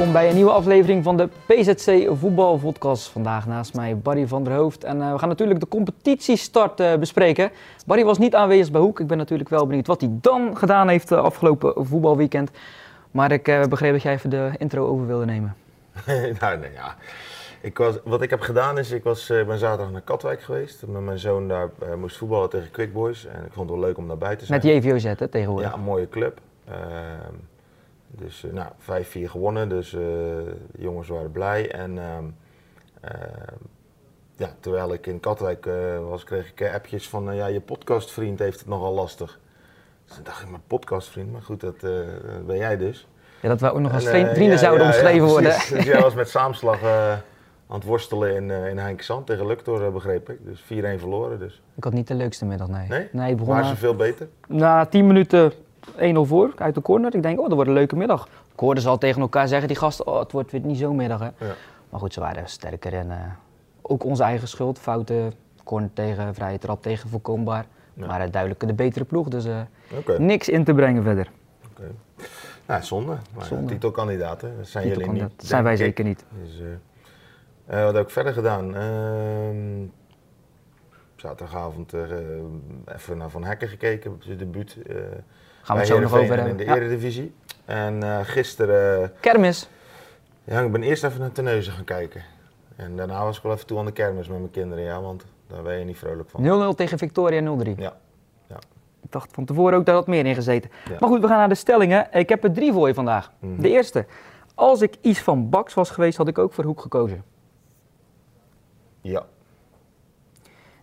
welkom bij een nieuwe aflevering van de PZC Voetbalpodcast. Vandaag naast mij Barry van der Hoofd. En uh, we gaan natuurlijk de competitiestart uh, bespreken. Barry was niet aanwezig bij Hoek. Ik ben natuurlijk wel benieuwd wat hij dan gedaan heeft uh, afgelopen voetbalweekend. Maar ik begreep dat jij even de intro over wilde nemen. nou, nee, ja. Ik was, wat ik heb gedaan is, ik was, ben zaterdag naar Katwijk geweest. Met mijn zoon daar moest voetballen tegen Quick Boys. En ik vond het wel leuk om daarbij te zijn. Met JVOZ hè, tegenwoordig? Ja, een mooie club. Ehm, dus uh, nou, 5-4 gewonnen, dus uh, de jongens waren blij. En uh, ja, terwijl ik in Katwijk eh, was, kreeg ik appjes van ja, je podcastvriend heeft het nogal lastig. Dus dan dacht ik, mijn podcastvriend, maar goed, dat ben jij dus. Ja, dat we ook nog als en, vrienden zouden ja, omschreven ja, worden. Dus jij was met saamslag aan het worstelen in, uh, in tegen Luctor, begreep ik. Dus 4-1 verloren. Dus. Ik had niet de leukste middag, nee. Nee? nee begon Waren ze veel beter? Na 10 minuten 1-0 voor uit de corner. Ik denk, oh, dat wordt een leuke middag. Ik hoorde ze al tegen elkaar zeggen, die gasten, oh, het wordt weer niet zo'n middag. Hè. Ja. Maar goed, ze waren sterker en uh, ook onze eigen schuld. Fouten, corner tegen, vrije trap tegen, voorkombaar. Ja. Maar uh, duidelijk de betere ploeg, dus uh, okay. niks in te brengen verder. Oké. Okay. Nou, zonde. Maar zonde. titelkandidaten, dat zijn jullie niet. Dat zijn wij zeker niet. Dus, wat heb ik verder gedaan? Ehm, zaterdagavond even naar Van Hekken gekeken, op zijn debuut. Gaan we het zo nog over hebben. In de Eredivisie. En uh, gisteren... kermis. Ja, ik ben eerst even naar Terneuzen gaan kijken. En daarna was ik wel even toe aan de kermis met mijn kinderen, ja, want daar ben je niet vrolijk van. 0-0 tegen Victoria 0-3. Ja. ja. Ik dacht van tevoren ook dat had meer in gezeten. Ja. Maar goed, we gaan naar de stellingen. Ik heb er drie voor je vandaag. Mm -hmm. De eerste. Als ik iets van Baks was geweest, had ik ook voor Hoek gekozen. Ja.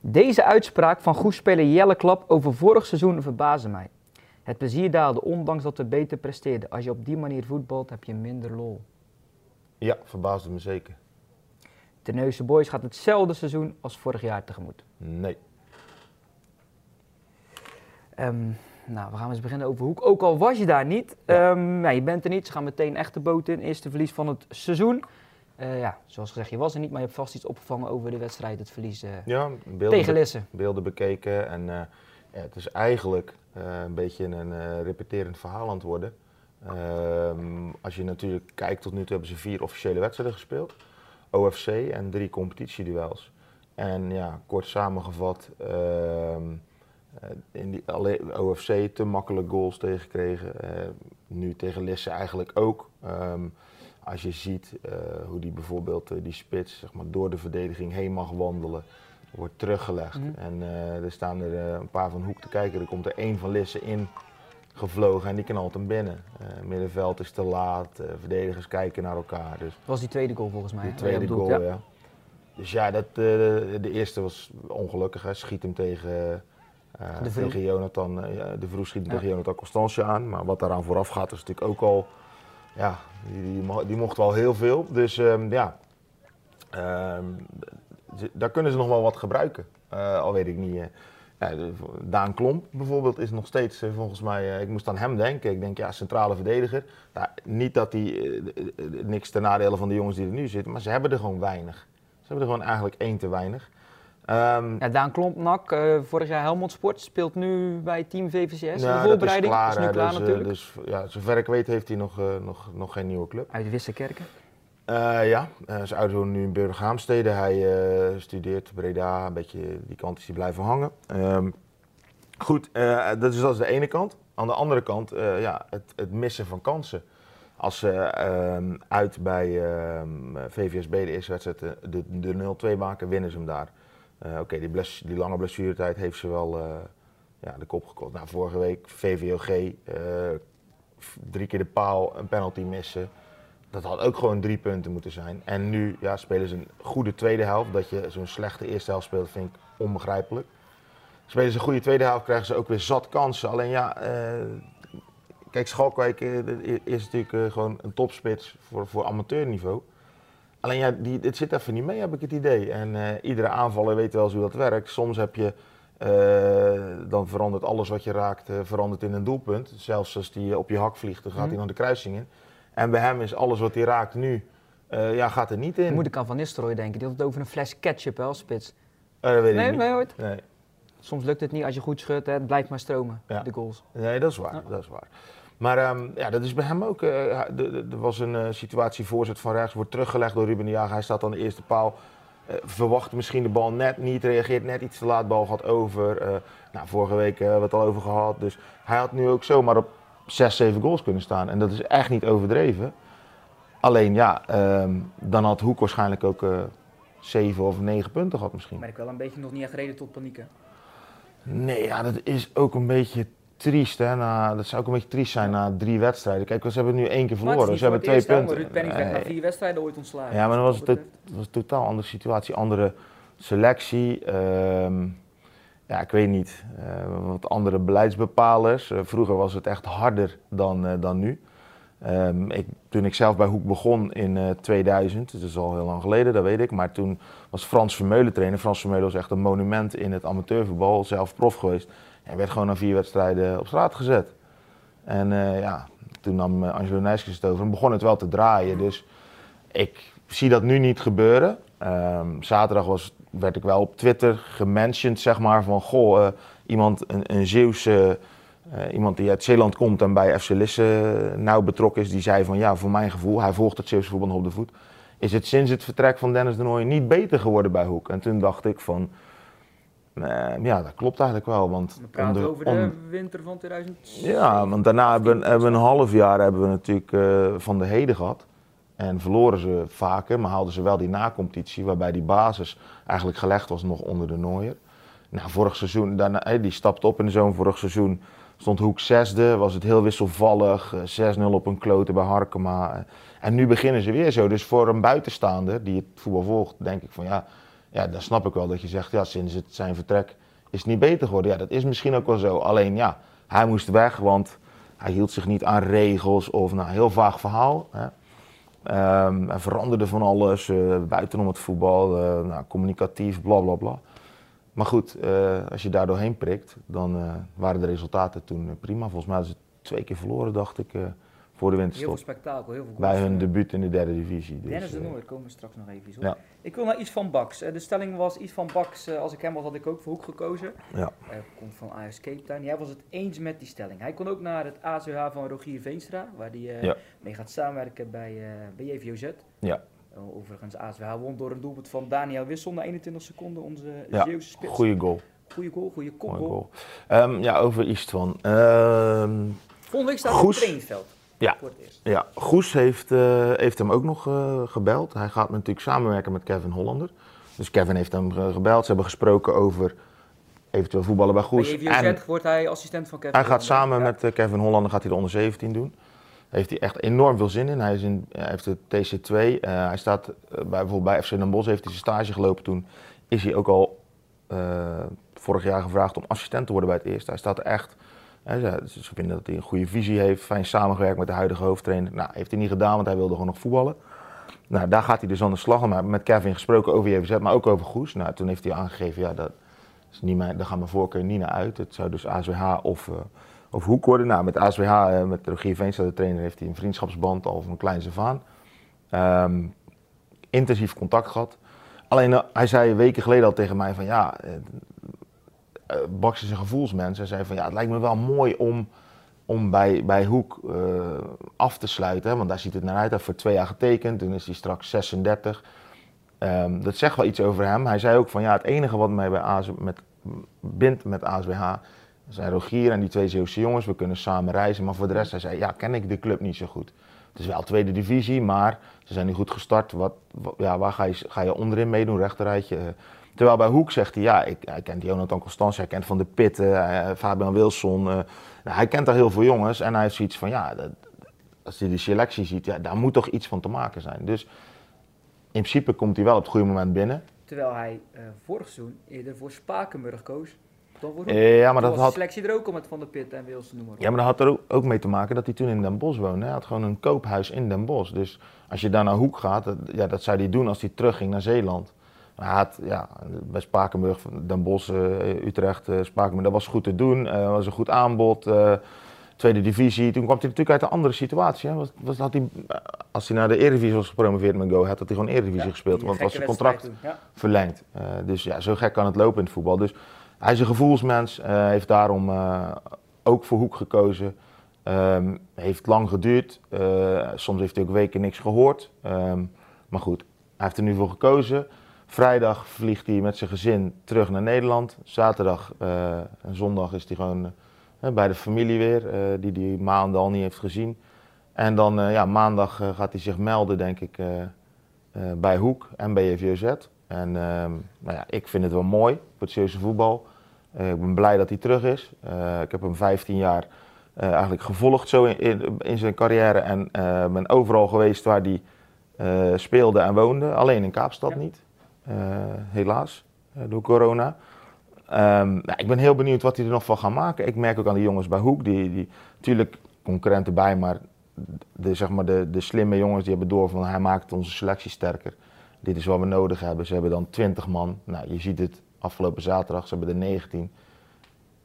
Deze uitspraak van goedspeler Jelle Klap over vorig seizoen verbaasde mij. Het plezier daalde, ondanks dat we beter presteerden. Als je op die manier voetbalt, heb je minder lol. Ja, verbaasde me zeker. De Neuse Boys gaat hetzelfde seizoen als vorig jaar tegemoet. Nee. Um, nou, we gaan eens beginnen over Hoek. Ook al was je daar niet, ja. Um, ja, je bent er niet. Ze gaan meteen echt de boot in. Eerste verlies van het seizoen. Uh, ja, zoals gezegd, je was er niet, maar je hebt vast iets opgevangen over de wedstrijd, het verlies uh, ja, beelden tegen Lissen. beelden bekeken en uh, ja, het is eigenlijk een beetje een uh, repeterend verhaal aan het worden. Um, als je natuurlijk kijkt, tot nu toe hebben ze vier officiële wedstrijden gespeeld. OFC en drie competitieduels. En ja, kort samengevat, uh, in die OFC te makkelijk goals tegengekregen. nu tegen Lisse eigenlijk ook. Um, als je ziet hoe die bijvoorbeeld die spits zeg maar, door de verdediging heen mag wandelen wordt teruggelegd. Mm -hmm. En uh, er staan er uh, een paar van hoek te kijken. Er komt er één van Lissen in gevlogen en die knalt hem binnen. Uh, middenveld is te laat, verdedigers kijken naar elkaar. Dus dat was die tweede goal volgens mij. Die tweede goal, ja. ja. Dus ja, dat, de eerste was ongelukkig. Hè. Schiet hem tegen, de tegen Jonathan, de vroeg schiet hem ja. tegen Jonathan Constantia aan. Maar wat daaraan vooraf gaat is natuurlijk ook al, ja, die, die, die mocht wel heel veel. Dus um, ja, um, daar kunnen ze nog wel wat gebruiken. Uh, al weet ik niet. Uh, ja, Daan Klomp bijvoorbeeld is nog steeds uh, volgens mij. ik moest aan hem denken. Ik denk ja, centrale verdediger. Ja, niet dat hij niks ten nadele van de jongens die er nu zitten, maar ze hebben er gewoon weinig. Ze hebben er gewoon eigenlijk één te weinig. Um, ja, Daan Klomp, NAC, vorig jaar Helmond Sport, speelt nu bij Team VVCS. Ja, de voorbereiding is, klaar, is nu klaar dus, natuurlijk. Dus ja, zover ik weet heeft hij nog, nog, nog geen nieuwe club. Uit Wissekerken? Uh, ja, uh, zijn ouders wonen nu in Burghaamstede. Hij uh, studeert Breda, een beetje die kant is hij blijven hangen. Um, goed, dat is, dat de ene kant. Aan de andere kant, ja, het, het, missen van kansen. Als ze ehm, uit bij ehm, VVSB de eerste wedstrijd de, de 0-2 maken, winnen ze hem daar. Oké, die, die, lange blessuretijd heeft ze wel ja, de kop gekost. Nou, vorige week VVOG, drie keer de paal, een penalty missen. Dat had ook gewoon drie punten moeten zijn. En nu ja, spelen ze een goede tweede helft. Dat je zo'n slechte eerste helft speelt, vind ik onbegrijpelijk. Spelen ze een goede tweede helft, krijgen ze ook weer zat kansen. Alleen ja, uh, kijk, Schalkwijk uh, is natuurlijk uh, gewoon een topspits voor, voor amateurniveau. Alleen ja, die, het zit even niet mee, heb ik het idee. En iedere aanvaller weet wel eens hoe dat werkt. Soms heb je, dan verandert alles wat je raakt, verandert in een doelpunt. Zelfs als die op je hak vliegt, dan gaat hij mm. naar de kruising in. En bij hem is alles wat hij raakt nu, uh, ja, gaat er niet in. Moet ik aan Van Nistelrooy denken. Die had het over een fles ketchup, wel, spits. Uh, dat weet nee, ik niet. Nee, ooit? Nee. Soms lukt het niet als je goed schudt, hè. het blijft maar stromen, ja. de goals. Nee, dat is waar, dat is waar. Maar ehm, ja, dat is bij hem ook. Uh, er was een situatie, voorzet van rechts, wordt teruggelegd door Ruben de Jager. Hij staat aan de eerste paal. Uh, verwacht misschien de bal net niet, reageert net iets te laat, bal gaat over. nou, vorige week hebben we het al over gehad. Dus hij had nu ook zomaar op 6, 7 goals kunnen staan. En dat is echt niet overdreven. Alleen ja, um, dan had Hoek waarschijnlijk ook 7 of 9 punten gehad misschien. Maar ik wel een beetje nog niet echt reden tot paniek Nee, ja, dat is ook een beetje triest. Hè? Na, dat zou ook een beetje triest zijn na drie wedstrijden. Kijk, ze hebben nu één keer verloren. Ze hebben twee punten. Ruud Penning werd na vier wedstrijden ooit ontslagen. Ja, maar dat was, het, was een totaal andere situatie. Andere selectie. Um, ja, ik weet niet. Uh, wat andere beleidsbepalers. Uh, vroeger was het echt harder dan, uh, dan nu. Um, ik, toen ik zelf bij Hoek begon in 2000, dat is al heel lang geleden, dat weet ik. Maar toen was Frans Vermeulen trainer. Frans Vermeulen was echt een monument in het amateurvoetbal. Zelf prof geweest. Hij werd gewoon na vier wedstrijden op straat gezet. En uh, ja, toen nam uh, Angelo Nijskens het over en begon het wel te draaien. Dus ik zie dat nu niet gebeuren. Um, zaterdag was, werd ik wel op Twitter gementiond, zeg maar, van goh, uh, iemand, een, een Zeeuwse, iemand die uit Zeeland komt en bij FC Lisse nauw betrokken is, die zei van ja, voor mijn gevoel, hij volgt het Zeeuwse voetbal op de voet, is het sinds het vertrek van Dennis de Nooy niet beter geworden bij Hoek. En toen dacht ik van, uh, ja, dat klopt eigenlijk wel. Want we praten over de winter van 2000. Ja, want daarna hebben, hebben we een half jaar hebben we natuurlijk uh, van de heden gehad. En verloren ze vaker, maar haalden ze wel die nacompetitie, waarbij die basis eigenlijk gelegd was nog onder de Nooier. Nou, vorig seizoen, daarna, die stapte op in de zomer. Vorig seizoen stond Hoek zesde, was het heel wisselvallig. 6-0 op een klote bij Harkema. En nu beginnen ze weer zo. Dus voor een buitenstaander die het voetbal volgt, denk ik van ja, ja, dan snap ik wel dat je zegt, ja, sinds het zijn vertrek is het niet beter geworden. Ja, dat is misschien ook wel zo. Alleen ja, hij moest weg, want hij hield zich niet aan regels of nou, heel vaag verhaal. Hè. Um, hij veranderde van alles, uh, buitenom het voetbal, uh, nou, communicatief, bla bla bla. Maar goed, uh, als je daar doorheen prikt, dan waren de resultaten toen prima. Volgens mij hadden ze twee keer verloren, dacht ik voor de winterstop. Heel veel spektakel, heel veel Bij hun debuut in de derde divisie. Dus, Dennis de Noord komen we straks nog even op. Ja. Ik wil naar iets van Baks. De stelling was iets van Baks, als ik hem was, had ik ook voor Hoek gekozen. Ja. Hij komt van AS Cape Town. Hij was het eens met die stelling. Hij kon ook naar het ACH van Rogier Veenstra, waar hij uh, mee gaat samenwerken bij, uh, bij JVOZ. Ja. Overigens, ACH won door een doelpunt van Daniel Wissel na 21 seconden, onze ja. Zeeuwse spits. Goeie goal. Goeie goal, goede kopgoal. Goal. Um, ja, over Istvan. Um, Volgende week staat hij op het trainingsveld. Ja, ja. Goes heeft, uh, heeft hem ook nog uh, gebeld. Hij gaat natuurlijk samenwerken met Kevin Hollander. Dus Kevin heeft hem gebeld. Ze hebben gesproken over eventueel voetballen bij Goes. Bij en wordt hij assistent van Kevin Hij gaat samen ja. met uh, Kevin Hollander gaat hij de onder 17 doen. Daar heeft hij echt enorm veel zin in. Hij, is in, hij heeft de TC2. hij staat bij, bijvoorbeeld bij FC Den Bosch heeft hij zijn stage gelopen toen. Is hij ook al vorig jaar gevraagd om assistent te worden bij het eerste. Hij staat er echt ze vinden dat hij een goede visie heeft, fijn samengewerkt met de huidige hoofdtrainer. Nou, heeft hij niet gedaan, want hij wilde gewoon nog voetballen. Nou, daar gaat hij dus aan de slag. Maar met Kevin gesproken over JVZ, maar ook over Goes. Nou, toen heeft hij aangegeven, ja, dat is niet mijn, daar gaat mijn voorkeur niet naar uit. Het zou dus ASWH of, uh, of Hoek worden. Nou, met ASWH, uh, met Rogier Veenstra, de trainer, heeft hij een vriendschapsband al een klein zavaan. Um, ehm, intensief contact gehad. Alleen, uh, hij zei weken geleden al tegen mij van, ja, uh, Bax is een gevoelsmens. Hij zei van ja, het lijkt me wel mooi om, om bij, bij Hoek uh, af te sluiten. Want daar ziet het naar uit. Hij heeft voor twee jaar getekend. Toen is hij straks 36. Um, ehm, dat zegt wel iets over hem. Hij zei ook van ja, het enige wat mij bij AS, met, bindt met ASBH zijn Rogier en die twee Zeeuwse jongens. We kunnen samen reizen. Maar voor de rest, hij zei ja, ken ik de club niet zo goed. Het is wel tweede divisie, maar ze zijn nu goed gestart. Wat, wat ja, waar ga je, ga je onderin meedoen? Rechterrijtje? Terwijl bij Hoek zegt hij, ja, ik, hij kent Jonathan Constance, hij kent Van de Pitten, uh, Fabian Wilson. Uh, hij kent daar heel veel jongens en hij heeft zoiets van, ja, dat, als hij de selectie ziet, ja, daar moet toch iets van te maken zijn. Dus in principe komt hij wel op het goede moment binnen. Terwijl hij uh, vorig seizoen eerder voor Spakenburg koos. ja, maar dat had... de selectie er ook al met Van der Pit en Wilson noemen. Ja, maar dat had er ook mee te maken dat hij toen in Den Bosch woonde. Hij had gewoon een koophuis in Den Bosch. Dus als je daar naar Hoek gaat, dat, ja, dat zou hij doen als hij terugging naar Zeeland. Had, ja, bij Spakenburg, Den Bosch, uh, Utrecht, uh, Spakenburg, dat was goed te doen. Uh, was een goed aanbod. tweede divisie. Toen kwam hij natuurlijk uit een andere situatie. Hè. Was, was, had hij, als hij naar de Eredivisie was gepromoveerd met Go, had hij gewoon Eredivisie ja, gespeeld. Want was zijn contract ja. verlengd. dus ja, zo gek kan het lopen in het voetbal. Dus hij is een gevoelsmens. heeft daarom ook voor Hoek gekozen. Um, heeft lang geduurd. soms heeft hij ook weken niks gehoord. Ehm, maar goed, hij heeft er nu voor gekozen. Vrijdag vliegt hij met zijn gezin terug naar Nederland. Zaterdag en zondag is hij gewoon bij de familie weer, die hij maanden al niet heeft gezien. En dan ja, maandag gaat hij zich melden, denk ik, bij Hoek en bij JVZ. En ehm, nou ja, ik vind het wel mooi voor het voetbal. Ik ben blij dat hij terug is. Ik heb hem 15 jaar eigenlijk gevolgd zo in, in, in zijn carrière en ben overal geweest waar hij speelde en woonde. Alleen in Kaapstad ja. niet, helaas, door corona. Um, nou, ik ben heel benieuwd wat hij er nog van gaat maken. Ik merk ook aan de jongens bij Hoek, die, die natuurlijk concurrenten bij, maar de, zeg maar de, de slimme jongens die hebben door van hij maakt onze selectie sterker dit is wat we nodig hebben. Ze hebben dan 20 man. Nou, je ziet het afgelopen zaterdag, ze hebben er 19.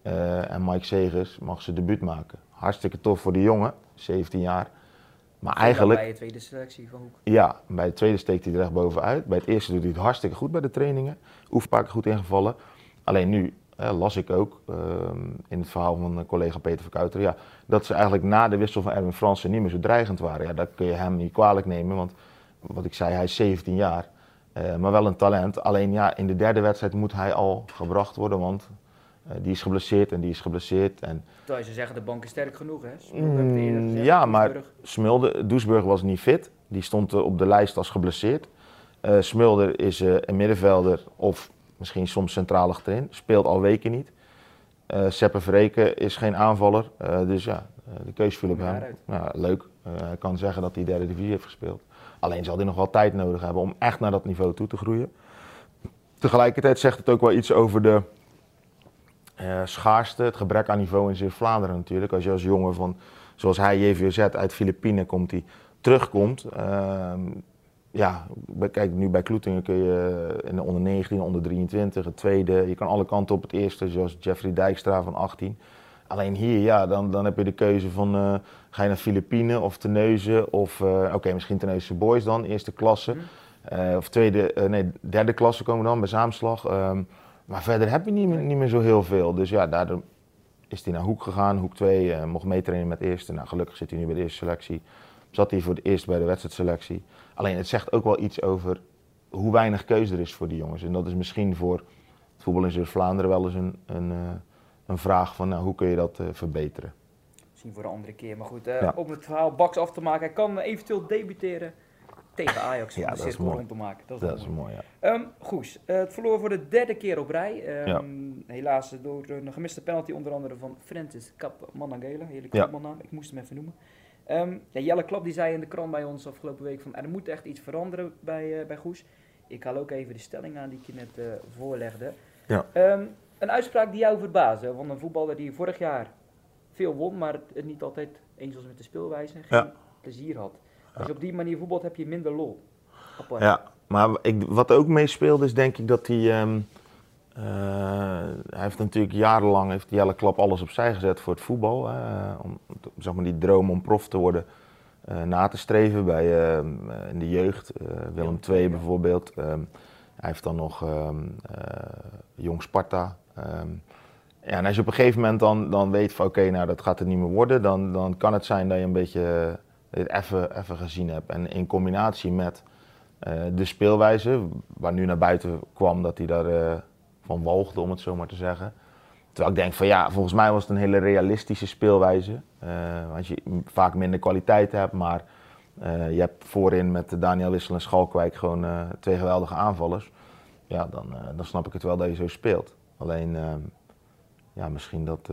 Uh, en Mike Segers mag zijn debuut maken. Hartstikke tof voor de jongen, 17 jaar. Maar eigenlijk... Bij de tweede selectie van Hoek? Ja, bij de tweede steekt hij er echt bovenuit. Bij het eerste doet hij het hartstikke goed bij de trainingen. Oefenpakken goed ingevallen. Alleen nu las ik ook uh, in het verhaal van collega Peter Verkouter... Ja, dat ze eigenlijk na de wissel van Erwin Fransen niet meer zo dreigend waren. Ja, dat kun je hem niet kwalijk nemen, want wat ik zei, hij is 17 jaar. Uh, maar wel een talent. Alleen ja, in de derde wedstrijd moet hij al gebracht worden, want uh, die is geblesseerd en die is geblesseerd. En... Terwijl ze zeggen, de bank is sterk genoeg, hè? Mm, gezegd, ja, maar Smulder, Doesburg was niet fit. Die stond uh, op de lijst als geblesseerd. Smulder is een middenvelder of misschien soms centraal achterin. Speelt al weken niet. Seppe Verreken is geen aanvaller. dus ja, de keuze viel op hem. Ja, leuk. hij kan zeggen dat hij derde divisie heeft gespeeld. Alleen zal hij nog wel tijd nodig hebben om echt naar dat niveau toe te groeien. Tegelijkertijd zegt het ook wel iets over de uh, schaarste, het gebrek aan niveau in Zeeuw-Vlaanderen natuurlijk. Als je als jongen van, zoals hij, JVZ uit Filipijnen komt, die terugkomt. Uh, ja, kijk, nu bij Kloetingen kun je in de onder 19, onder 23, het tweede. Je kan alle kanten op het eerste, zoals Jeffrey Dijkstra van 18. Alleen hier, ja, dan, dan heb je de keuze van uh, ga je naar Filipijnen of Terneuzen of uh, oké, misschien Terneuzense Boys dan, eerste klasse. Uh, of tweede, nee, derde klasse komen dan bij Zaamslag. Um, maar verder heb je niet, meer, niet meer zo heel veel. Dus ja, daardoor is hij naar Hoek gegaan, Hoek 2, mocht meetrainen met eerste. Nou, gelukkig zit hij nu bij de eerste selectie. Zat hij voor het eerst bij de wedstrijdselectie. Alleen het zegt ook wel iets over hoe weinig keuze er is voor die jongens. En dat is misschien voor het voetbal in Zuid-Vlaanderen wel eens een, een een vraag van nou, hoe kun je dat uh, verbeteren. Misschien voor een andere keer. Maar goed, uh, ja. om het verhaal Baks af te maken. Hij kan eventueel debuteren tegen Ajax om ja, de cirkel rond te maken. Dat is, dat is mooi. ja. Um, Goes, uh, het verloor voor de derde keer op rij. Um, ja. Helaas door een gemiste penalty onder andere van Francis Kap Manangela. Heerlijke ja. naam, ik moest hem even noemen. Um, ja, Jelle Klap die zei in de krant bij ons afgelopen week van er moet echt iets veranderen bij, uh, bij Goes. Ik haal ook even de stelling aan die ik je net uh, voorlegde. Ja. Een uitspraak die jou verbaasde, van een voetballer die vorig jaar veel won, maar het niet altijd eens was met de speelwijze en geen plezier had. Als je op die manier voetbalt, heb je minder lol. Apart. Ja, maar ik, wat ook meespeelde is denk ik dat hij... Um, uh, hij heeft natuurlijk jarenlang, heeft Jelle Klap alles opzij gezet voor het voetbal. Hè, om zeg maar, die droom om prof te worden uh, na te streven bij, uh, in de jeugd. Willem II bijvoorbeeld. Um, hij heeft dan nog um, Jong Sparta Um, ja, en als je op een gegeven moment dan, dan weet van oké, nou dat gaat het niet meer worden, dan, dan kan het zijn dat je een beetje dit even, even gezien hebt. En in combinatie met uh, de speelwijze, waar nu naar buiten kwam dat hij daar uh, van walgde, om het zo maar te zeggen. Terwijl ik denk van ja, volgens mij was het een hele realistische speelwijze. Uh, want je vaak minder kwaliteit hebt, maar je hebt voorin met Daniel Wissel en Schalkwijk gewoon twee geweldige aanvallers. Ja, dan, dan snap ik het wel dat je zo speelt. Alleen, ja, misschien dat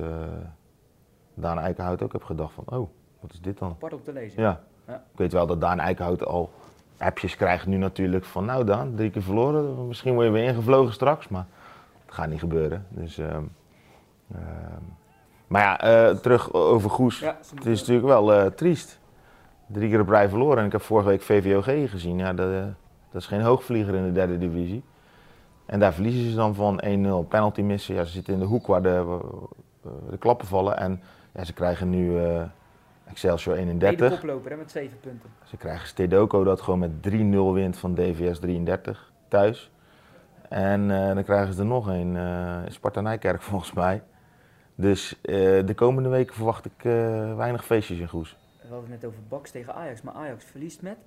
Daan Eikenhout ook heb gedacht van, oh, wat is dit dan? Apart op te lezen. Ja. ja. Ik weet wel dat Daan Eikenhout al appjes krijgt nu natuurlijk van, nou Daan, drie keer verloren, misschien word je weer ingevlogen straks, maar dat gaat niet gebeuren. Dus, uh, maar ja, uh, terug over Goes. Ja, het is natuurlijk wel uh, triest. Drie keer op rij verloren en ik heb vorige week VVOG gezien. Ja, dat, dat is geen hoogvlieger in de derde divisie. En daar verliezen ze dan van 1-0. Penalty missen. Ja, ze zitten in de hoek waar de, de klappen vallen. En ja, ze krijgen nu uh, Excelsior 31. De koploper hè, met 7 punten. Ze krijgen Stedoco dat gewoon met 3-0 wint van DVS 33 thuis. En uh, dan krijgen ze er nog een, uh, Sparta Nijkerk volgens mij. Dus de komende weken verwacht ik weinig feestjes in Goes. We hadden het net over Baks tegen Ajax, maar Ajax verliest met 11-0.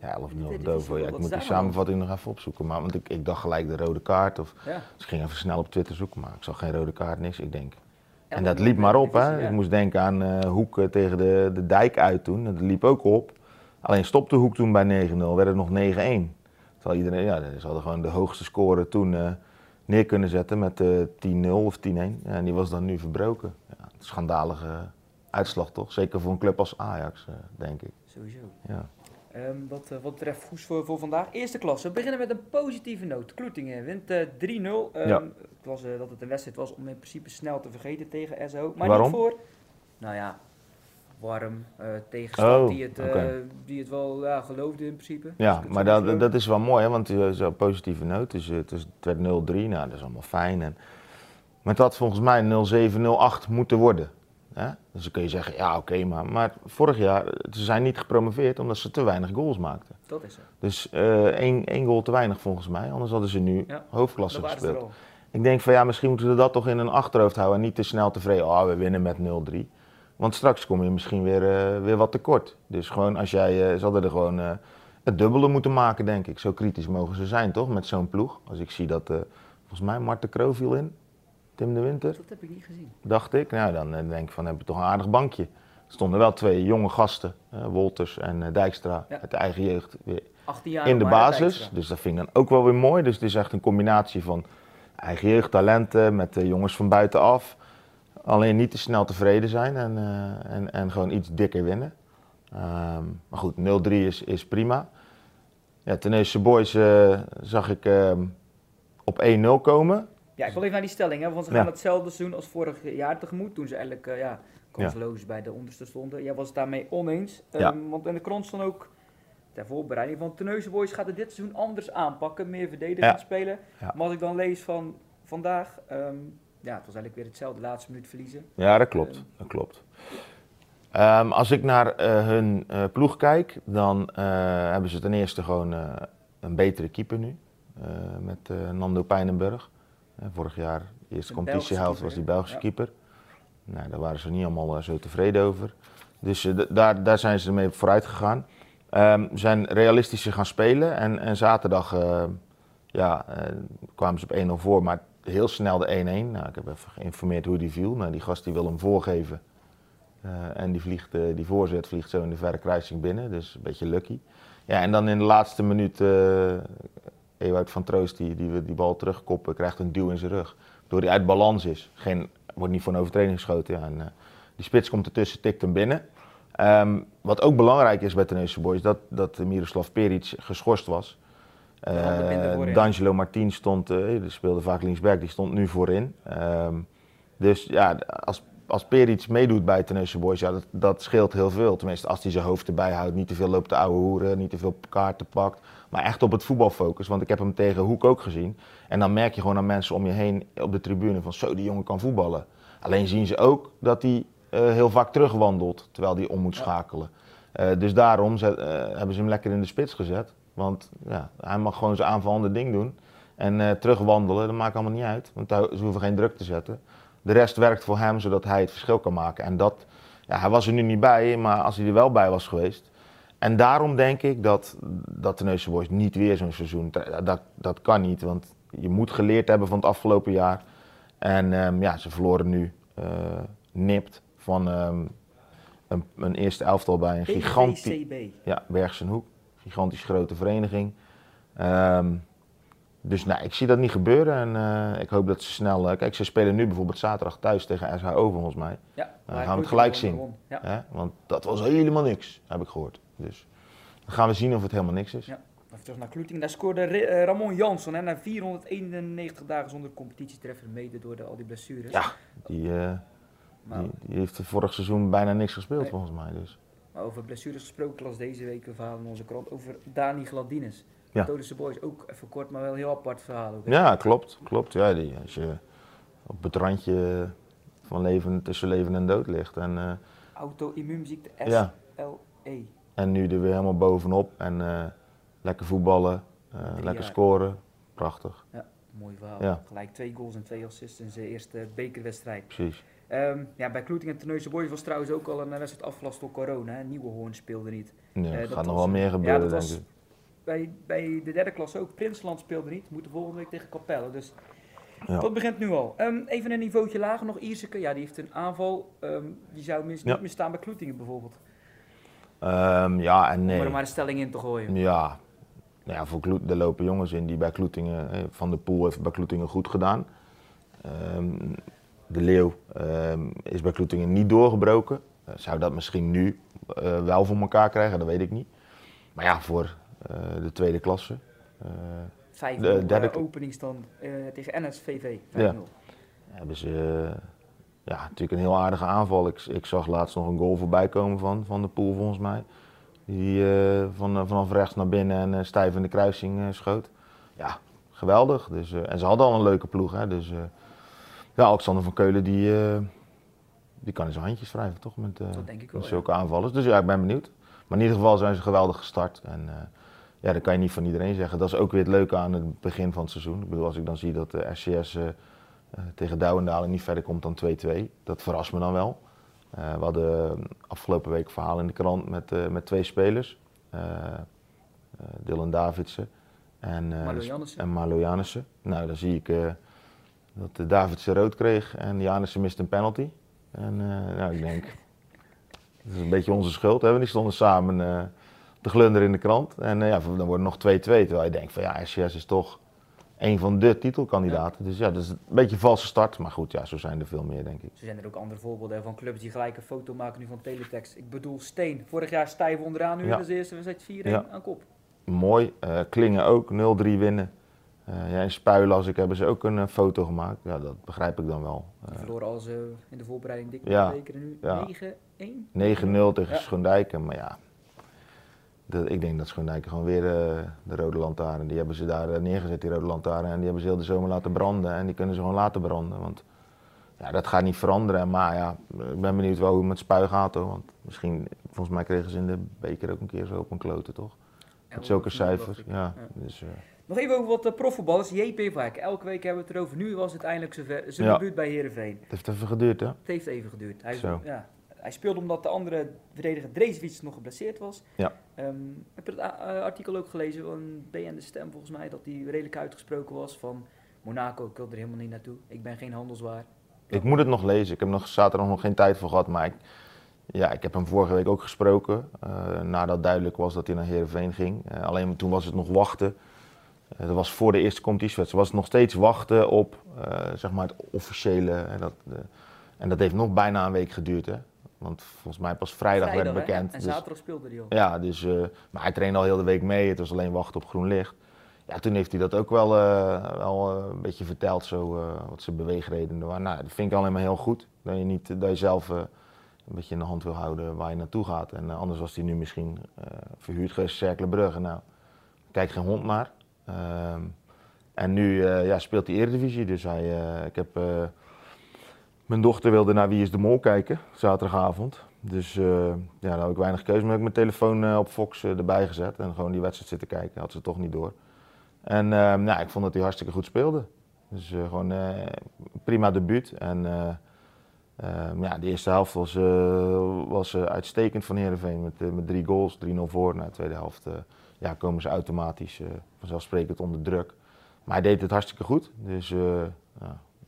Ja, 11-0 Dovo. Ja, ik moet die samenvatting nog even opzoeken. Maar, want ik, ik dacht gelijk de rode kaart. Of, ja. Dus ik ging even snel op Twitter zoeken, maar ik zag geen rode kaart, niks. Ik denk. En dat liep maar op. Hè. Ik moest denken aan uh, Hoek tegen de, de dijk uit toen. Dat liep ook op. Alleen stopte Hoek toen bij 9-0, werd het nog 9-1. Terwijl iedereen, ja, ze hadden gewoon de hoogste score toen uh, neer kunnen zetten met uh, eh, 10-0 of 10-1. Ja, en die was dan nu verbroken. Ja, schandalige uitslag toch? Zeker voor een club als Ajax, denk ik. Sowieso. Ja. Um, wat, uh, wat betreft Goes voor, voor vandaag. Eerste klasse. We beginnen met een positieve noot. Kloetingen wint uh, 3-0. Um, ja. Het was dat het een wedstrijd was om in principe snel te vergeten tegen SO. Maar Waarom? niet voor. Nou ja, warm tegenstand oh, die, het, okay. die het wel ja, geloofde in principe. Ja, dus maar dat, dat is wel mooi, hè, want zo'n positieve noot. Dus het, is, het werd 0-3, nou dat is allemaal fijn. En, maar het had volgens mij 0-7, 0-8 moeten worden. Dus dan kun je zeggen, ja oké, maar, maar vorig jaar, ze zijn niet gepromoveerd omdat ze te weinig goals maakten. Dat is het. Dus uh, één, één goal te weinig volgens mij, anders hadden ze nu hoofdklasse gespeeld. Ik denk van ja, misschien moeten ze dat toch in hun achterhoofd houden en niet te snel tevreden, oh we winnen met 0-3. Want straks kom je misschien weer, uh, weer wat tekort. Dus gewoon als jij, uh, ze hadden er gewoon het dubbele moeten maken denk ik. Zo kritisch mogen ze zijn toch, met zo'n ploeg. Als ik zie dat, volgens mij Marten Kroo viel in. Tim de Winter? Dat heb ik niet gezien. Dacht ik. Nou, dan eh, denk ik van, heb je toch een aardig bankje. Er stonden wel twee jonge gasten, uh, Wolters en uh, Dijkstra, ja. uit de eigen jeugd, weer in de basis. Dus dat vind ik dan ook wel weer mooi. Dus het is echt een combinatie van eigen jeugd, talenten met uh, jongens van buitenaf. Alleen niet te snel tevreden zijn en, en, en gewoon iets dikker winnen. Um, maar goed, 0-3 is, is prima. Ja, Teneuze Boys zag ik ehm, op 1-0 komen. Ja, ik wil even naar die stelling, hè, want ze gaan hetzelfde doen als vorig jaar tegemoet. Toen ze eigenlijk uh, ja, kansloos bij de onderste stonden. Jij was het daarmee oneens. Um, want in de krant stond ook ter voorbereiding van Teneuze Boys gaat het dit seizoen anders aanpakken. Meer verdedigend spelen. Maar als ik dan lees van vandaag, um, ja, het was eigenlijk weer hetzelfde. Laatste minuut verliezen. Ja, dat klopt. Um, dat klopt. Um, als ik naar uh, hun uh, ploeg kijk, dan uh, hebben ze ten eerste gewoon een betere keeper nu. met Nando Pijnenburg. Vorig jaar, de eerste competitiehelft, was die Belgische keeper. Nou, daar waren ze niet allemaal uh, zo tevreden over. Dus uh, daar, daar zijn ze mee vooruit gegaan. Um, zijn realistischer gaan spelen en, en zaterdag ja, kwamen ze op 1-0 voor, maar heel snel de 1-1. Nou, ik heb even geïnformeerd hoe die viel. Nou, die gast die wil hem voorgeven en die, vliegt, die voorzet vliegt zo in de verre kruising binnen, dus een beetje lucky. Ja, en dan in de laatste minuut Ewout van Troost, die, die die bal terugkoppen, krijgt een duw in zijn rug. Door hij uit balans is. Geen, wordt niet voor een overtreding geschoten. Ja, en, uh, die spits komt ertussen, tikt hem binnen. Um, wat ook belangrijk is bij Teneuze Boys, dat, dat Miroslav Peric geschorst was. Uh, D'Angelo Martin stond, uh, die speelde vaak linksback, die stond nu voorin. Um, dus ja, als als Per iets meedoet bij Tennessee Boys, ja, dat, dat scheelt heel veel. Tenminste, als hij zijn hoofd erbij houdt, niet te veel loopt de oude hoeren, niet te veel kaarten pakt. Maar echt op het voetbal focus, want ik heb hem tegen Hoek ook gezien. En dan merk je gewoon aan mensen om je heen op de tribune van zo, die jongen kan voetballen. Alleen zien ze ook dat hij uh, heel vaak terugwandelt, terwijl hij om moet schakelen. Uh, dus daarom zet, uh, hebben ze hem lekker in de spits gezet. Want ja, hij mag gewoon zijn aanvallende ding doen. En terugwandelen, dat maakt allemaal niet uit. Want ze hoeven geen druk te zetten. De rest werkt voor hem zodat hij het verschil kan maken. En dat, ja, hij was er nu niet bij, maar als hij er wel bij was geweest. En daarom denk ik dat, dat de Neuse Boys niet weer zo'n seizoen, dat, dat kan niet. Want je moet geleerd hebben van het afgelopen jaar. En um, ja, ze verloren nu uh, nipt van um, een, een, eerste elftal bij een gigantisch... Ja, Bergsenhoek. Gigantisch grote vereniging. Um, dus nou, ik zie dat niet gebeuren en uh, ik hoop dat ze snel. Uh, kijk, ze spelen nu bijvoorbeeld zaterdag thuis tegen SHO volgens mij. Ja, dan gaan we het gelijk zien. Ja. Hè? Want dat was helemaal niks, heb ik gehoord. Dus dan gaan we zien of het helemaal niks is. Ja. Even terug naar Kloeting. Daar scoorde uh, Ramon Jansson hè, na 491 dagen zonder competitietreffer mede door de, al die blessures. Ja, die, nou. die, die, heeft vorig seizoen bijna niks gespeeld nee. volgens mij. Dus. Maar over blessures gesproken, las deze week een verhaal in onze krant over Dani Gladines. Ja. Todische Boys ook even kort, maar wel een heel apart verhaal. Ook, ja, klopt. klopt. Ja, die, als je op het randje van leven, tussen leven en dood ligt. En, uh, Auto-immuunziekte SLE. Ja. En nu er weer helemaal bovenop en uh, lekker voetballen, uh, lekker jaar. scoren. Prachtig. Ja, mooi verhaal. Ja. Gelijk twee goals en twee assists in zijn eerste bekerwedstrijd. Precies. Um, ja, bij Kloeting en Terneuzen Boys was trouwens ook al een wedstrijd afgelast door corona. Hè. Nieuwe Hoorn speelde niet. Nee, uh, gaat nog wel meer gebeuren, ja, denk ik. Bij, bij de derde klas ook. Prinsland speelde niet. Moeten volgende week tegen Capelle. Dus ja. dat begint nu al. Um, even een niveautje lager nog. Ierseke, ja, die heeft een aanval. Um, die zou mis, niet meer staan bij Kloetingen bijvoorbeeld. ja en nee. Om er maar een stelling in te gooien. Ja, nou ja, voor Kloet, er lopen jongens in die bij Kloetingen, Van de Poel heeft bij Kloetingen goed gedaan. Um, de Leeuw um, is bij Kloetingen niet doorgebroken. Uh, zou dat misschien nu uh, wel voor elkaar krijgen, dat weet ik niet. Maar ja, voor de tweede klasse. Vijf de derde openingsstand tegen NSVV. 5-0. Ja. Hebben ze ja, natuurlijk een heel aardige aanval. Ik, ik, zag laatst nog een goal voorbij komen van, van de Poel volgens mij. Die van, vanaf rechts naar binnen en stijf in de kruising schoot. Ja, geweldig. Dus, en ze hadden al een leuke ploeg. Hè, dus, ja, Alexander van Keulen die, uh, die kan in zijn handjes wrijven, toch? Met, uh, met zulke aanvallers. Dus ja, ik ben benieuwd. Maar in ieder geval zijn ze geweldig gestart. En uh, ja, dat kan je niet van iedereen zeggen. Dat is ook weer het leuke aan het begin van het seizoen. Ik bedoel, als ik dan zie dat de RCS tegen Douwendalen niet verder komt dan 2-2, dat verrast me dan wel. we hadden afgelopen week een verhaal in de krant met, met twee spelers. Dylan Davidsen en, en Marlo Janissen. Nou, dan zie ik dat David zijn rood kreeg en Janissen mist een penalty. En uh, nou, ik denk, dat is een beetje onze schuld. Hè? Die stonden samen uh, te glunderen in de krant. En uh, ja, dan wordt het nog 2-2. Terwijl je denkt van ja, SCS is toch een van de titelkandidaten. Dus ja, dat is een beetje een valse start. Maar goed, ja, zo zijn er veel meer, denk ik. Zo zijn er ook andere voorbeelden van clubs die gelijk een foto maken nu van teletext. Ik bedoel Steen. Vorig jaar stijf onderaan, nu ja. is de eerste wedstrijd 4-1 ja. aan kop. Mooi. Klingen ook 0-3 winnen. Uh, ja, in Spuilas hebben ze ook een uh, foto gemaakt. Ja, dat begrijp ik dan wel. Uh, verloren als in de voorbereiding dik ja, weken nu ja. 9-1? 9-0 tegen ja. Schoendijken, maar ja. De, ik denk dat Schoendijken gewoon weer de rode lantaarn, die hebben ze daar neergezet, die rode lantaarn. En die hebben ze heel de zomer laten branden en die kunnen ze gewoon laten branden. Want ja, dat gaat niet veranderen. Maar ja, ik ben benieuwd wel hoe het met Spui gaat hoor. Want misschien, volgens mij kregen ze in de beker ook een keer zo op een kloten toch? Met zulke cijfers. Ja, dus, nog even over wat uh, profvoetballers. JP Vaak. Elke week hebben we het erover. Nu was het eindelijk zijn ja. debuut bij Heerenveen. Het heeft even geduurd, hè? Het heeft even geduurd. Hij, ja, hij speelde omdat de andere verdediger Dreeswits nog geblesseerd was. Ja. Um, heb je het uh, artikel ook gelezen van BN De Stem, volgens mij, dat hij redelijk uitgesproken was van Monaco, ik wil er helemaal niet naartoe. Ik ben geen handelswaar. Ik moet het nog lezen. Ik heb nog zaterdag nog geen tijd voor gehad, maar ik, ja, ik heb hem vorige week ook gesproken. Uh, nadat duidelijk was dat hij naar Heerenveen ging. Uh, alleen toen was het nog wachten. Eh, dat was voor de eerste competitiewedstrijd. was nog steeds wachten op zeg maar het officiële. En dat, en dat heeft nog bijna een week geduurd. Hè? Want volgens mij pas vrijdag, werd bekend. En dus- zaterdag speelde hij al. Ja, dus, uh, maar hij trainde al heel de week mee. Het was alleen wachten op groen licht. Ja, toen heeft hij dat ook wel, wel een beetje verteld, zo, wat zijn beweegredenen waren. Nou, dat vind ik alleen maar heel goed. Dat je, niet, dat je zelf een beetje in de hand wil houden waar je naartoe gaat. En anders was hij nu misschien verhuurd geweest, Cerkelenbrugge. Nou, kijk geen hond naar. Ehm, en nu ja, speelt hij Eredivisie, dus hij, ik heb, mijn dochter wilde naar Wie is de Mol kijken, zaterdagavond. Dus ja, daar had ik weinig keuze, maar heb ik mijn telefoon op Fox erbij gezet en gewoon die wedstrijd zitten kijken. Had ze toch niet door. En ehm, nou, ik vond dat hij hartstikke goed speelde. Dus gewoon prima debuut. En ehm, ja, de eerste helft was, was uitstekend van Heerenveen met, met drie goals, 3-0 voor. Na de tweede helft ja, komen ze automatisch uh, vanzelfsprekend onder druk. Maar hij deed het hartstikke goed. Dus uh,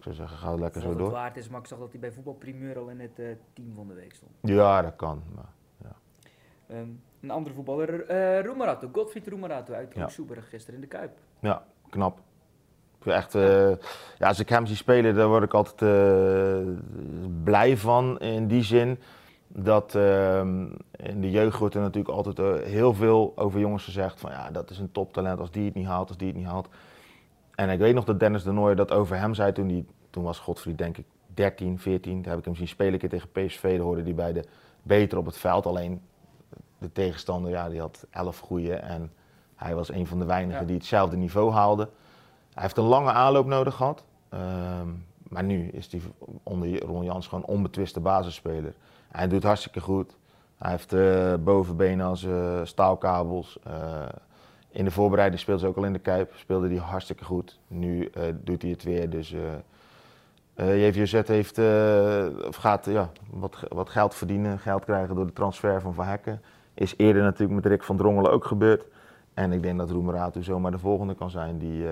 ik zou zeggen, ga het lekker zo door. Het waard is, maar ik zag dat hij bij voetbalprimeur al in het uh, team van de week stond. Ja, dat kan. Maar, ja. Um, een andere voetballer, uh, Roemerato, Godfried Roemerato uit ja. Soeberg gisteren in de Kuip. Ja, knap. Echt, ja, als ik hem zie spelen, daar word ik altijd blij van in die zin dat ehm, in de jeugd wordt er natuurlijk altijd heel veel over jongens gezegd van ja, dat is een toptalent als die het niet haalt, als die het niet haalt. En ik weet nog dat Dennis de Nooijer dat over hem zei toen, die, toen was Godfried denk ik 13, 14. Daar heb ik hem zien spelen een keer tegen PSV, daar hoorde hij bij de beter op het veld. Alleen de tegenstander, ja, die had 11 goede en hij was een van de weinigen die hetzelfde niveau haalde. Hij heeft een lange aanloop nodig gehad. Ehm, maar nu is hij onder Ron Jans gewoon onbetwiste basisspeler. Hij doet hartstikke goed. Hij heeft uh, bovenbenen als uh, staalkabels. Uh, in de voorbereiding speelde ze ook al in de Kuip. Speelde hij hartstikke goed. Nu doet hij het weer. Dus Uh, JVZ heeft, of gaat ja, wat, wat geld verdienen, geld krijgen door de transfer van Van Hekken. Is eerder natuurlijk met Rick van Drongelen ook gebeurd. En ik denk dat Roemeratu zomaar de volgende kan zijn die,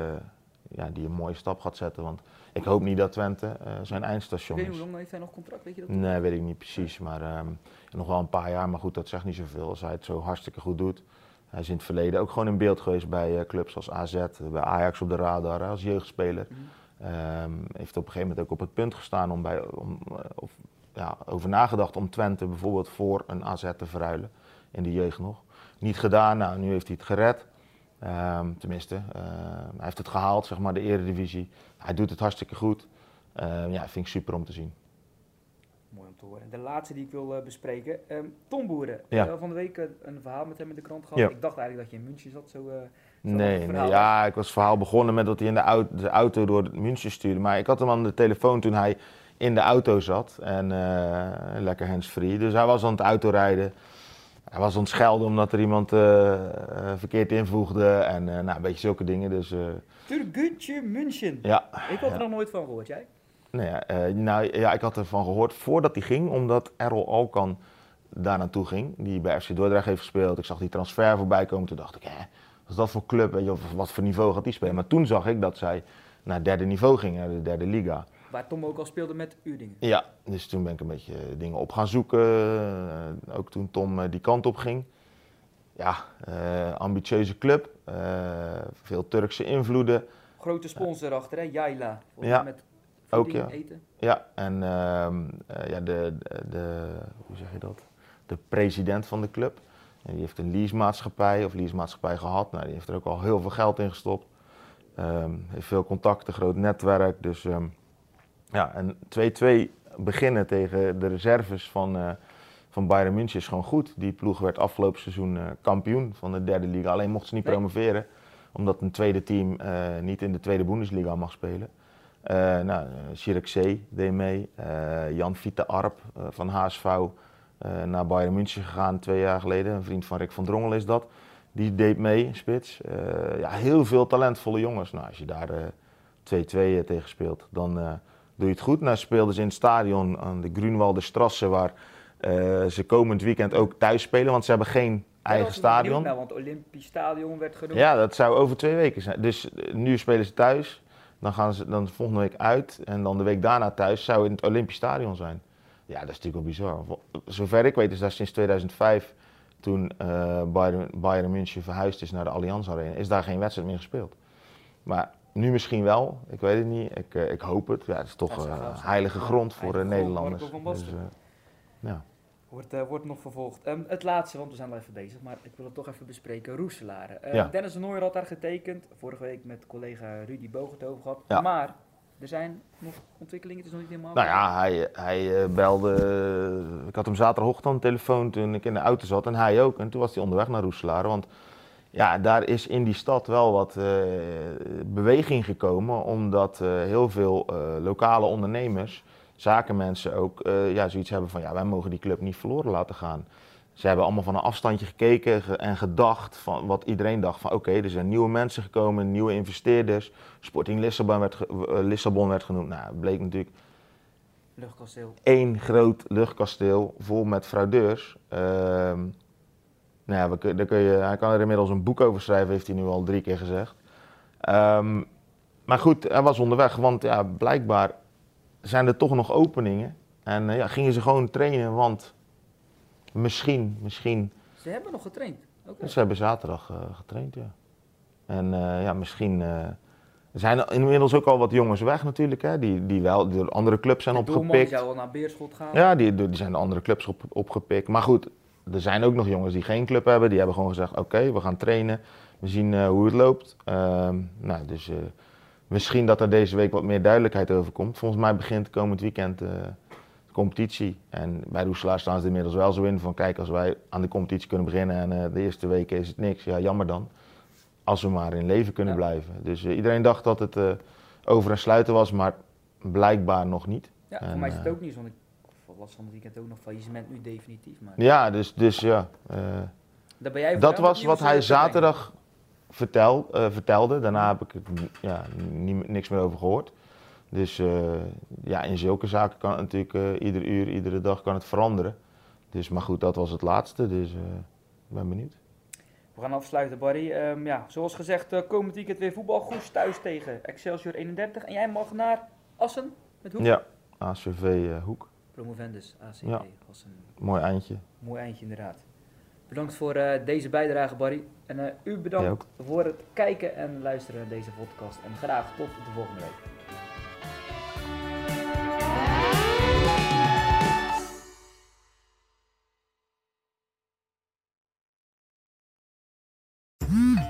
ja, die een mooie stap gaat zetten. Want ik hoop niet dat Twente zijn eindstation is. Weet je hoe lang heeft hij nog contract? Weet je dat? Nee, weet ik niet precies. Maar um, nog wel een paar jaar. Maar goed, dat zegt niet zoveel als hij het zo hartstikke goed doet. Hij is in het verleden ook gewoon in beeld geweest bij uh, clubs als AZ, bij Ajax op de radar als jeugdspeler. Mm heeft op een gegeven moment ook op het punt gestaan om bij, om, uh, of, ja, over nagedacht om Twente bijvoorbeeld voor een AZ te verruilen. In de jeugd nog. Niet gedaan, nou nu heeft hij het gered. Um, tenminste, uh, hij heeft het gehaald, zeg maar, de eredivisie. Hij doet het hartstikke goed. Uh, ja, vind ik super om te zien. Mooi om te horen. De laatste die ik wil uh, bespreken. Um, Tom Boeren. Ja. van de week een verhaal met hem in de krant gehad. Ja. Ik dacht eigenlijk dat je in München zat. Zo, nee, nee, ja, ik was het verhaal begonnen met dat hij in de auto, de auto door München stuurde. Maar ik had hem aan de telefoon toen hij in de auto zat. En lekker hands-free. Dus hij was aan het autorijden. Hij was ontschelden omdat er iemand uh, verkeerd invoegde en nou, een beetje zulke dingen. Dus, Turgutje München. Ja. Ik had er nog nooit van gehoord, jij? Nee, nou ja, ik had ervan gehoord voordat hij ging, omdat Errol Alkan daar naartoe ging, die bij FC Dordrecht heeft gespeeld. Ik zag die transfer voorbij komen, toen dacht ik, hè, wat is dat voor club, weet je, of wat voor niveau gaat die spelen? Maar toen zag ik dat zij naar het derde niveau gingen, naar de derde liga. Waar Tom ook al speelde met Udingen. Ja, dus toen ben ik een beetje dingen op gaan zoeken. Uh, ook toen Tom uh, die kant op ging. Ja, ambitieuze club. veel Turkse invloeden. Grote sponsor achter, hè? Jaila. Ja, met ook ja. Eten. Ja, en ehm, ja, de, de, hoe zeg je dat? De president van de club. En die heeft een leasemaatschappij of leasemaatschappij gehad. Nou, die heeft er ook al heel veel geld in gestopt. Um, heeft veel contacten, groot netwerk. Dus um, ja, en 2-2 beginnen tegen de reserves van, uh, van Bayern München is gewoon goed. Die ploeg werd afgelopen seizoen uh, kampioen van de derde liga. Alleen mocht ze niet nee. promoveren, omdat een tweede team uh, niet in de tweede Bundesliga mag spelen. Nou, Zirkzee deed mee. Jan Vita Arp van HSV naar Bayern München gegaan twee jaar geleden. Een vriend van Rick van Drongel is dat. Die deed mee, spits. ja, heel veel talentvolle jongens. Nou, als je daar 2-2 tegen speelt, dan doe je het goed. Nou speelden ze in het stadion aan de Grunwalder Strasse, waar uh, ze komend weekend ook thuis spelen, want ze hebben geen eigen stadion. Nou, want Olympisch Stadion werd genoemd. Ja, dat zou over twee weken zijn. Dus uh, nu spelen ze thuis, dan gaan ze dan volgende week uit en dan de week daarna thuis zou in het Olympisch Stadion zijn. Ja, dat is natuurlijk wel bizar. Zover ik weet is dat sinds 2005, toen uh, Bayern, Bayern München verhuisd is naar de Allianz Arena, is daar geen wedstrijd meer gespeeld. Maar nu misschien wel, ik weet het niet. Ik, uh, ik hoop het. Ja, het is toch uh, heilige grond voor Nederlanders. Dus, ja. Wordt, wordt nog vervolgd. Um, het laatste, want we zijn al even bezig, maar ik wil het toch even bespreken. Roeselare. Ja. Dennis de Nooijer had daar getekend. Vorige week met collega Rudy Boog het over gehad. Ja. Maar er zijn nog ontwikkelingen, het is nog niet helemaal... Nou ja, hij, hij belde... Ik had hem zaterdagochtend aan de telefoon toen ik in de auto zat en hij ook. En toen was hij onderweg naar Roeselare, want ja, daar is in die stad wel wat uh, beweging gekomen, omdat uh, heel veel uh, lokale ondernemers, zakenmensen ook, ja, zoiets hebben van ja, wij mogen die club niet verloren laten gaan. Ze hebben allemaal van een afstandje gekeken ge en gedacht van wat iedereen dacht van oké, okay, er zijn nieuwe mensen gekomen, nieuwe investeerders. Sporting Lissabon werd, Lissabon werd genoemd. Nou, het bleek natuurlijk luchtkasteel. één groot luchtkasteel vol met fraudeurs. Ehm, nou ja, daar kun je, hij kan er inmiddels een boek over schrijven, heeft hij nu al drie keer gezegd. Um, maar goed, hij was onderweg, want ja, blijkbaar zijn er toch nog openingen. En uh, ja, gingen ze gewoon trainen, want misschien, misschien... Ze hebben nog getraind? Okay. Ze hebben zaterdag uh, getraind, ja. En uh, ja, misschien... er zijn inmiddels ook al wat jongens weg natuurlijk, hè, die, die wel door andere clubs zijn de opgepikt. Die zou naar Beerschot gaan. Ja, die, die zijn de andere clubs op, opgepikt. Maar goed, er zijn ook nog jongens die geen club hebben. Die hebben gewoon gezegd, oké, we gaan trainen. We zien uh, hoe het loopt. Uh, nou, dus uh, misschien dat er deze week wat meer duidelijkheid over komt. Volgens mij begint komend weekend uh, de competitie. En bij Roeselaar staan ze inmiddels wel zo in van... kijk, als wij aan de competitie kunnen beginnen en de eerste weken is het niks. Ja, jammer dan. Als we maar in leven kunnen ja. blijven. Dus iedereen dacht dat het over en sluiten was, maar blijkbaar nog niet. Ja, en, voor mij is het ook niet zo was van het weekend ook nog faillissement, nu definitief. Maar... Ja, dus, dus ja. Ben jij dat was wat hij zaterdag vertel, uh, vertelde. Daarna heb ik er ja, niet, niks meer over gehoord. Dus ja, in zulke zaken kan het natuurlijk ieder uur, iedere dag kan het veranderen. Dus, maar goed, dat was het laatste, dus ik ben benieuwd. We gaan afsluiten, Barry. Um, ja, zoals gezegd, uh, komend weekend weer voetbalgoes thuis tegen Excelsior 31. En jij mag naar Assen met Hoek? Ja, ACV uh, eh, Hoek. Promovendus, ACV ja. Assen. Mooi eindje. Mooi eindje, inderdaad. Bedankt voor uh, deze bijdrage, Barry. En u bedankt voor het kijken en luisteren naar deze podcast. En graag tot de volgende week.